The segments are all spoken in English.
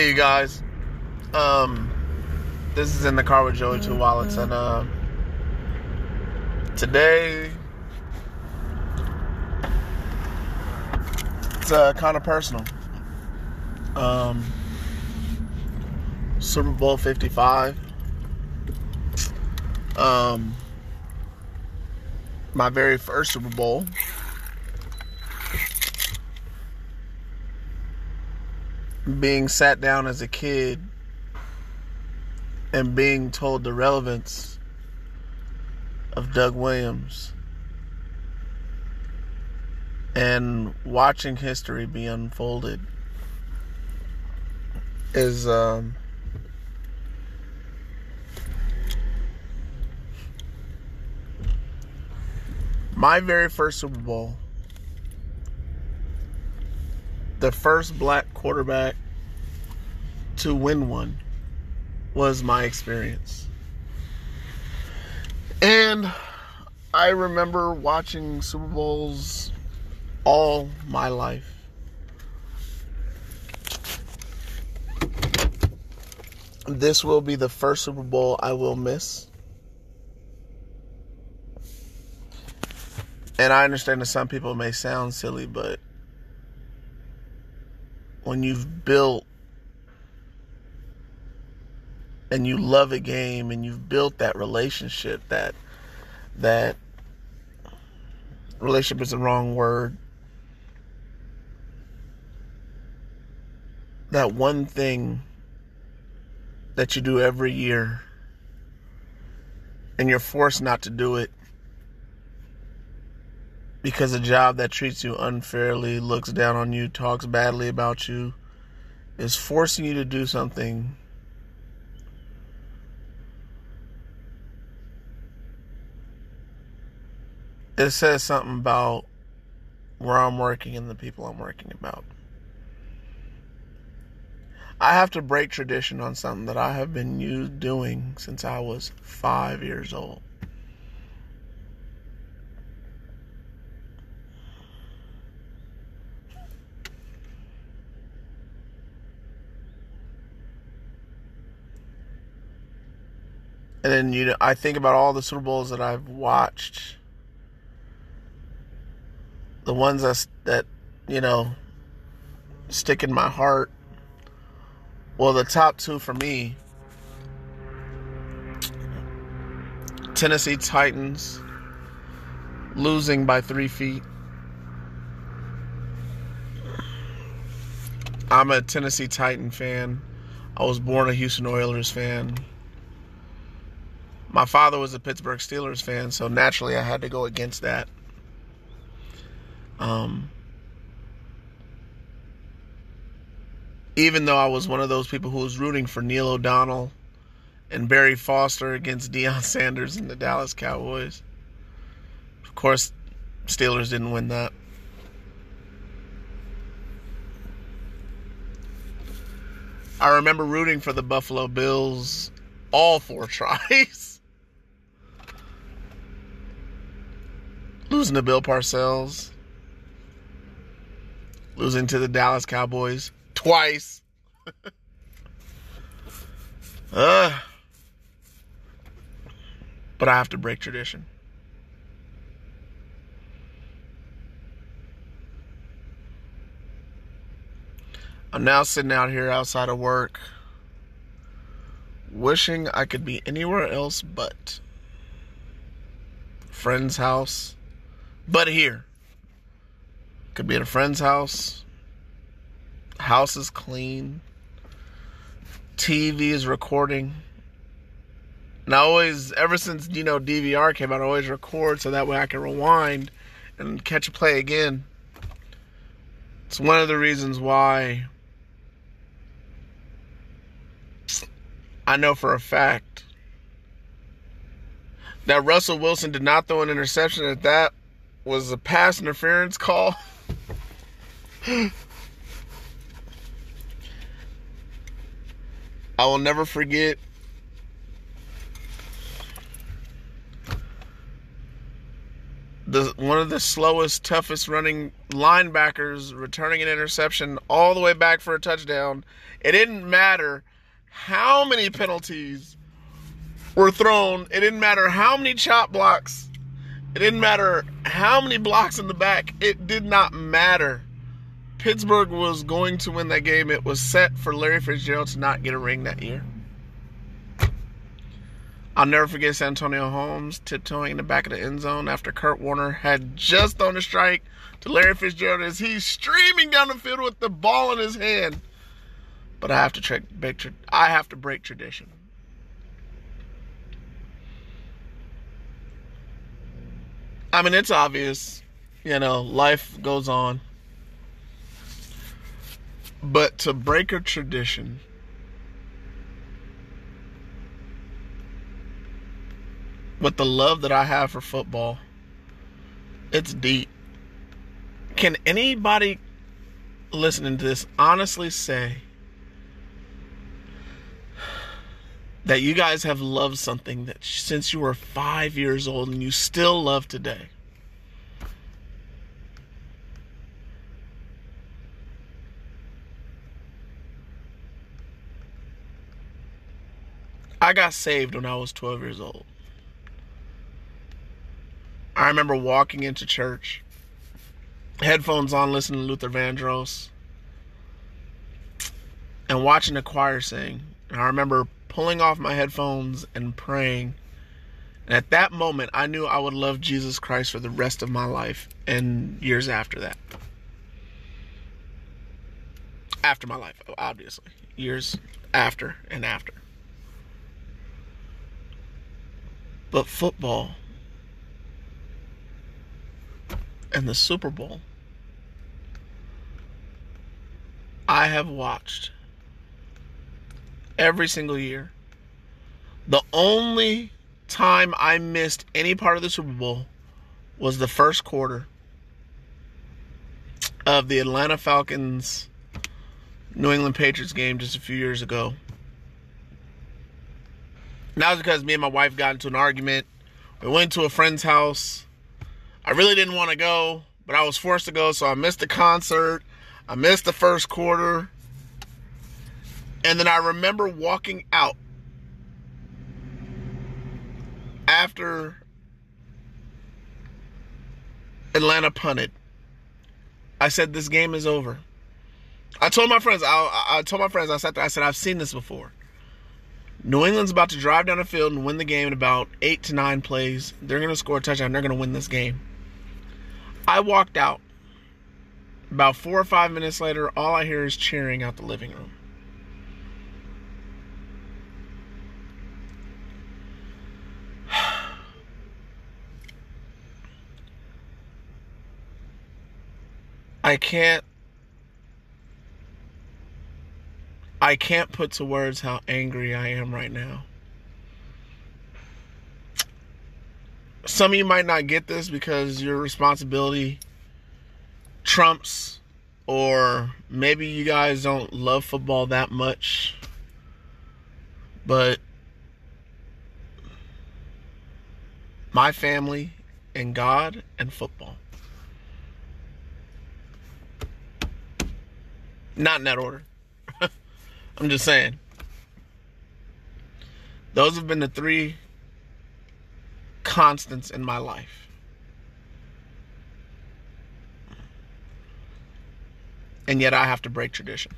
Hey, you guys. Um, this is in the car with Joey Two Wallets, and uh, today it's uh, kind of personal. Um, Super Bowl Fifty Five. Um, my very first Super Bowl. Being sat down as a kid and being told the relevance of Doug Williams and watching history be unfolded is um, my very first Super Bowl the first black quarterback to win one was my experience. And I remember watching Super Bowls all my life. This will be the first Super Bowl I will miss. And I understand that some people may sound silly, but when you've built and you love a game and you've built that relationship that that relationship is the wrong word. That one thing that you do every year and you're forced not to do it because a job that treats you unfairly, looks down on you, talks badly about you, is forcing you to do something it says something about where I'm working and the people I'm working about. I have to break tradition on something that I have been doing since I was five years old. And then you know, I think about all the Super Bowls that I've watched. The ones that that you know stick in my heart. Well, the top two for me Tennessee Titans losing by three feet. I'm a Tennessee Titan fan. I was born a Houston Oilers fan my father was a Pittsburgh Steelers fan, so naturally I had to go against that. Um, even though I was one of those people who was rooting for Neil O'Donnell and Barry Foster against Deion Sanders and the Dallas Cowboys. Of course, Steelers didn't win that. I remember rooting for the Buffalo Bills all four tries. Losing to Bill Parcells, losing to the Dallas Cowboys twice. uh, but I have to break tradition. I'm now sitting out here outside of work, wishing I could be anywhere else but friend's house but here. Could be at a friend's house. House is clean. TV is recording. And I always, ever since, you know, DVR came out, I always record so that way I can rewind and catch a play again. It's one of the reasons why I know for a fact that Russell Wilson did not throw an interception at that was a pass interference call. I will never forget the one of the slowest, toughest running linebackers returning an interception all the way back for a touchdown. It didn't matter how many penalties were thrown. It didn't matter how many chop blocks. It didn't matter how many blocks in the back. It did not matter. Pittsburgh was going to win that game. It was set for Larry Fitzgerald to not get a ring that year. I'll never forget Santonio Holmes tiptoeing in the back of the end zone after Kurt Warner had just thrown a strike to Larry Fitzgerald as he's streaming down the field with the ball in his hand. But I have to I have to break tradition. I mean, it's obvious, you know, life goes on. But to break a tradition with the love that I have for football, it's deep. Can anybody listening to this honestly say that you guys have loved something that since you were five years old and you still love today? I got saved when I was 12 years old. I remember walking into church, headphones on, listening to Luther Vandross, and watching the choir sing. And I remember pulling off my headphones and praying. And at that moment, I knew I would love Jesus Christ for the rest of my life and years after that. After my life, obviously. Years after and after. But football and the Super Bowl, I have watched every single year. The only time I missed any part of the Super Bowl was the first quarter of the Atlanta Falcons New England Patriots game just a few years ago. That was because me and my wife got into an argument. We went to a friend's house I really didn't want to go, but I was forced to go, so I missed the concert. I missed the first quarter. And then I remember walking out after Atlanta punted. I said, This game is over. I told my friends, I, I told my friends, I sat there, I said, I've seen this before. New England's about to drive down the field and win the game in about eight to nine plays. They're going to score a touchdown. They're going to win this game. I walked out. About four or five minutes later, all I hear is cheering out the living room. I can't I can't put to words how angry I am right now. some of you might not get this because your responsibility trumps, or maybe you guys don't love football that much. But my family and God and football. Not in that order. I'm just saying. Those have been the three constants in my life. And yet I have to break tradition.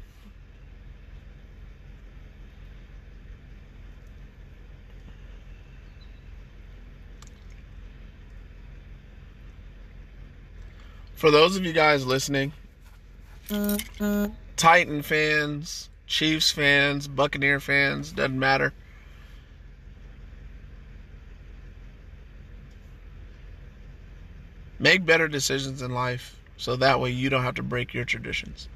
For those of you guys listening, mm-hmm. Titan fans, Chiefs fans, Buccaneer fans, doesn't matter. Make better decisions in life so that way you don't have to break your traditions.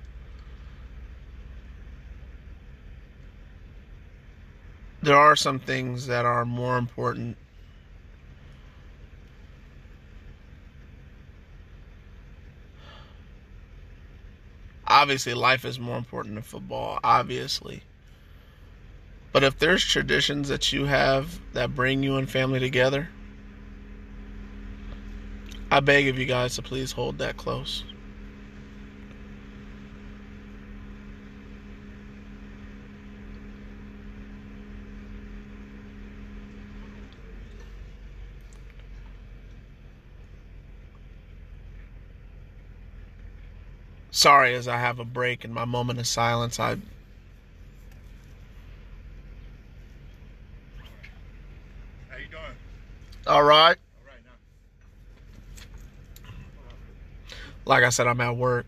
There are some things that are more important obviously life is more important than football obviously but if there's traditions that you have that bring you and family together I beg of you guys to please hold that close. Sorry, as I have a break in my moment of silence, I. How you doing? All right. All right now. Like I said, I'm at work.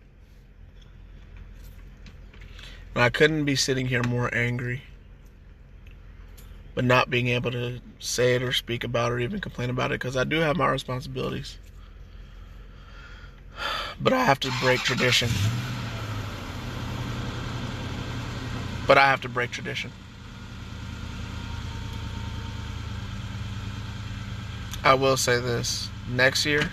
And I couldn't be sitting here more angry. But not being able to say it or speak about it or even complain about it because I do have my responsibilities. But I have to break tradition. But I have to break tradition. I will say this next year,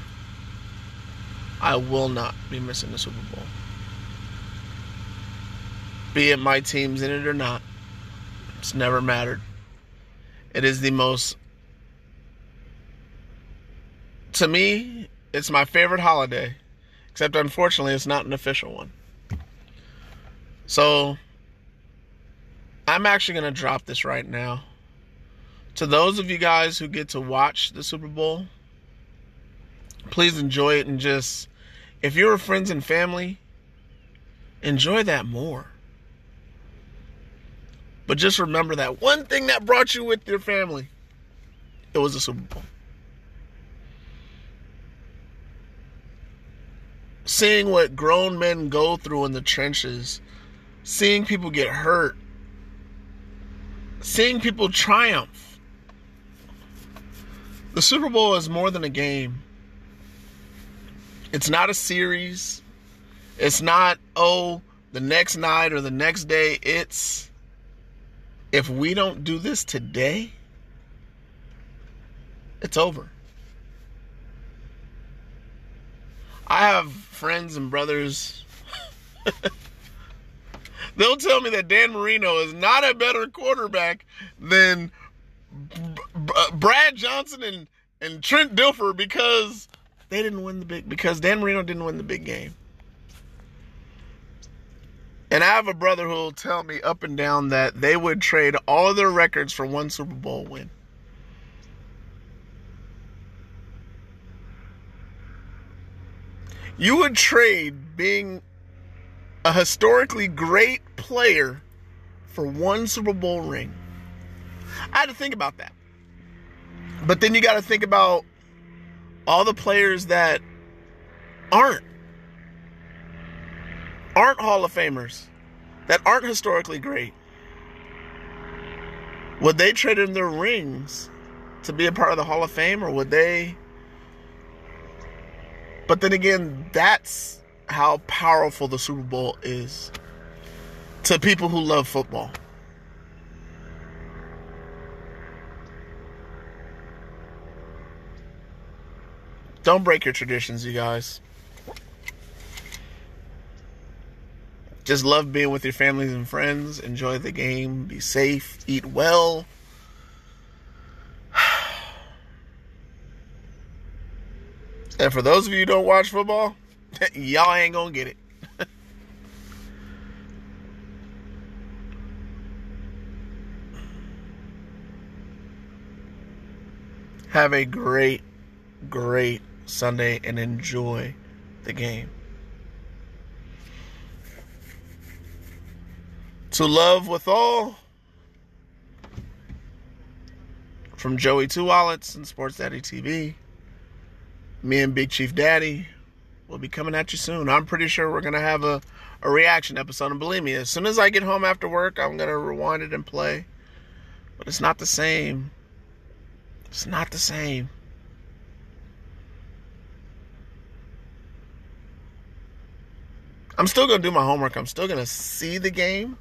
I will not be missing the Super Bowl. Be it my team's in it or not, it's never mattered. It is the most, to me, it's my favorite holiday Except unfortunately, it's not an official one. So I'm actually going to drop this right now. To those of you guys who get to watch the Super Bowl, please enjoy it and just, if you're friends and family, enjoy that more. But just remember that one thing that brought you with your family, it was a Super Bowl. Seeing what grown men go through in the trenches, seeing people get hurt, seeing people triumph. The Super Bowl is more than a game. It's not a series. It's not, oh, the next night or the next day. It's if we don't do this today, it's over. I have friends and brothers. They'll tell me that Dan Marino is not a better quarterback than Brad Johnson and, and Trent Dilfer because they didn't win the big because Dan Marino didn't win the big game. And I have a brother who will tell me up and down that they would trade all their records for one Super Bowl win. You would trade being a historically great player for one Super Bowl ring. I had to think about that. But then you got to think about all the players that aren't aren't Hall of Famers, that aren't historically great. Would they trade in their rings to be a part of the Hall of Fame or would they but then again, that's how powerful the Super Bowl is to people who love football. Don't break your traditions, you guys. Just love being with your families and friends. Enjoy the game. Be safe. Eat well. And for those of you who don't watch football, y'all ain't gonna get it. Have a great, great Sunday and enjoy the game. To love with all from Joey Two Wallets and Sports Daddy TV me and Big Chief Daddy will be coming at you soon. I'm pretty sure we're gonna have a, a reaction episode, and believe me, as soon as I get home after work, I'm gonna rewind it and play. But it's not the same. It's not the same. I'm still gonna do my homework. I'm still gonna see the game,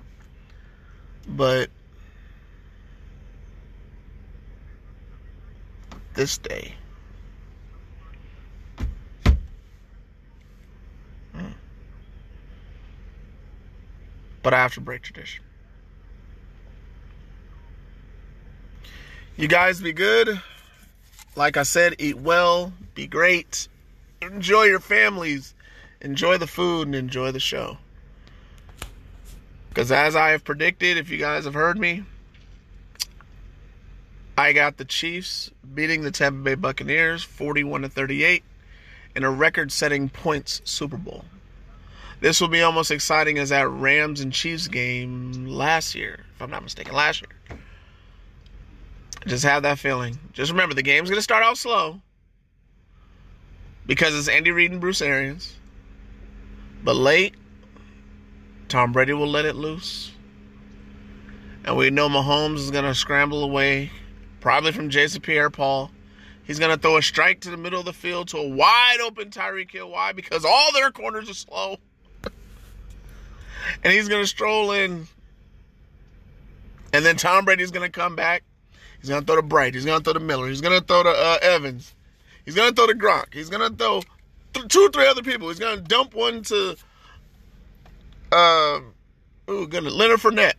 but this day. But I have to break tradition. You guys be good. Like I said, eat well, be great. enjoy your families, enjoy the food, and enjoy the show. Because as I have predicted, if you guys have heard me, I got the Chiefs beating the Tampa Bay Buccaneers 41 to 38 in a record-setting points Super Bowl. This will be almost exciting as that Rams and Chiefs game last year, if I'm not mistaken, last year. Just have that feeling. Just remember the game's going to start out slow because it's Andy Reid and Bruce Arians. But late, Tom Brady will let it loose. And we know Mahomes is going to scramble away, probably from Jason Pierre Paul. He's going to throw a strike to the middle of the field to a wide open Tyreek Hill. Why? Because all their corners are slow. And he's going to stroll in. And then Tom Brady's going to come back. He's going to throw to Bright. He's going to throw to Miller. He's going to throw to uh, Evans. He's going to throw to Gronk. He's going to throw th- two or three other people. He's going to dump one to uh, ooh, goodness, Leonard Fournette.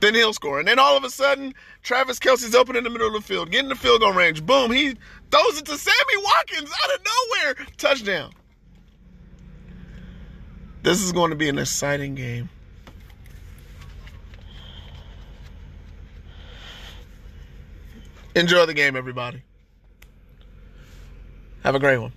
Then he'll score. And then all of a sudden, Travis Kelce's open in the middle of the field, getting the field goal range. Boom, he throws it to Sammy Watkins out of nowhere. Touchdown. This is going to be an exciting game. Enjoy the game, everybody. Have a great one.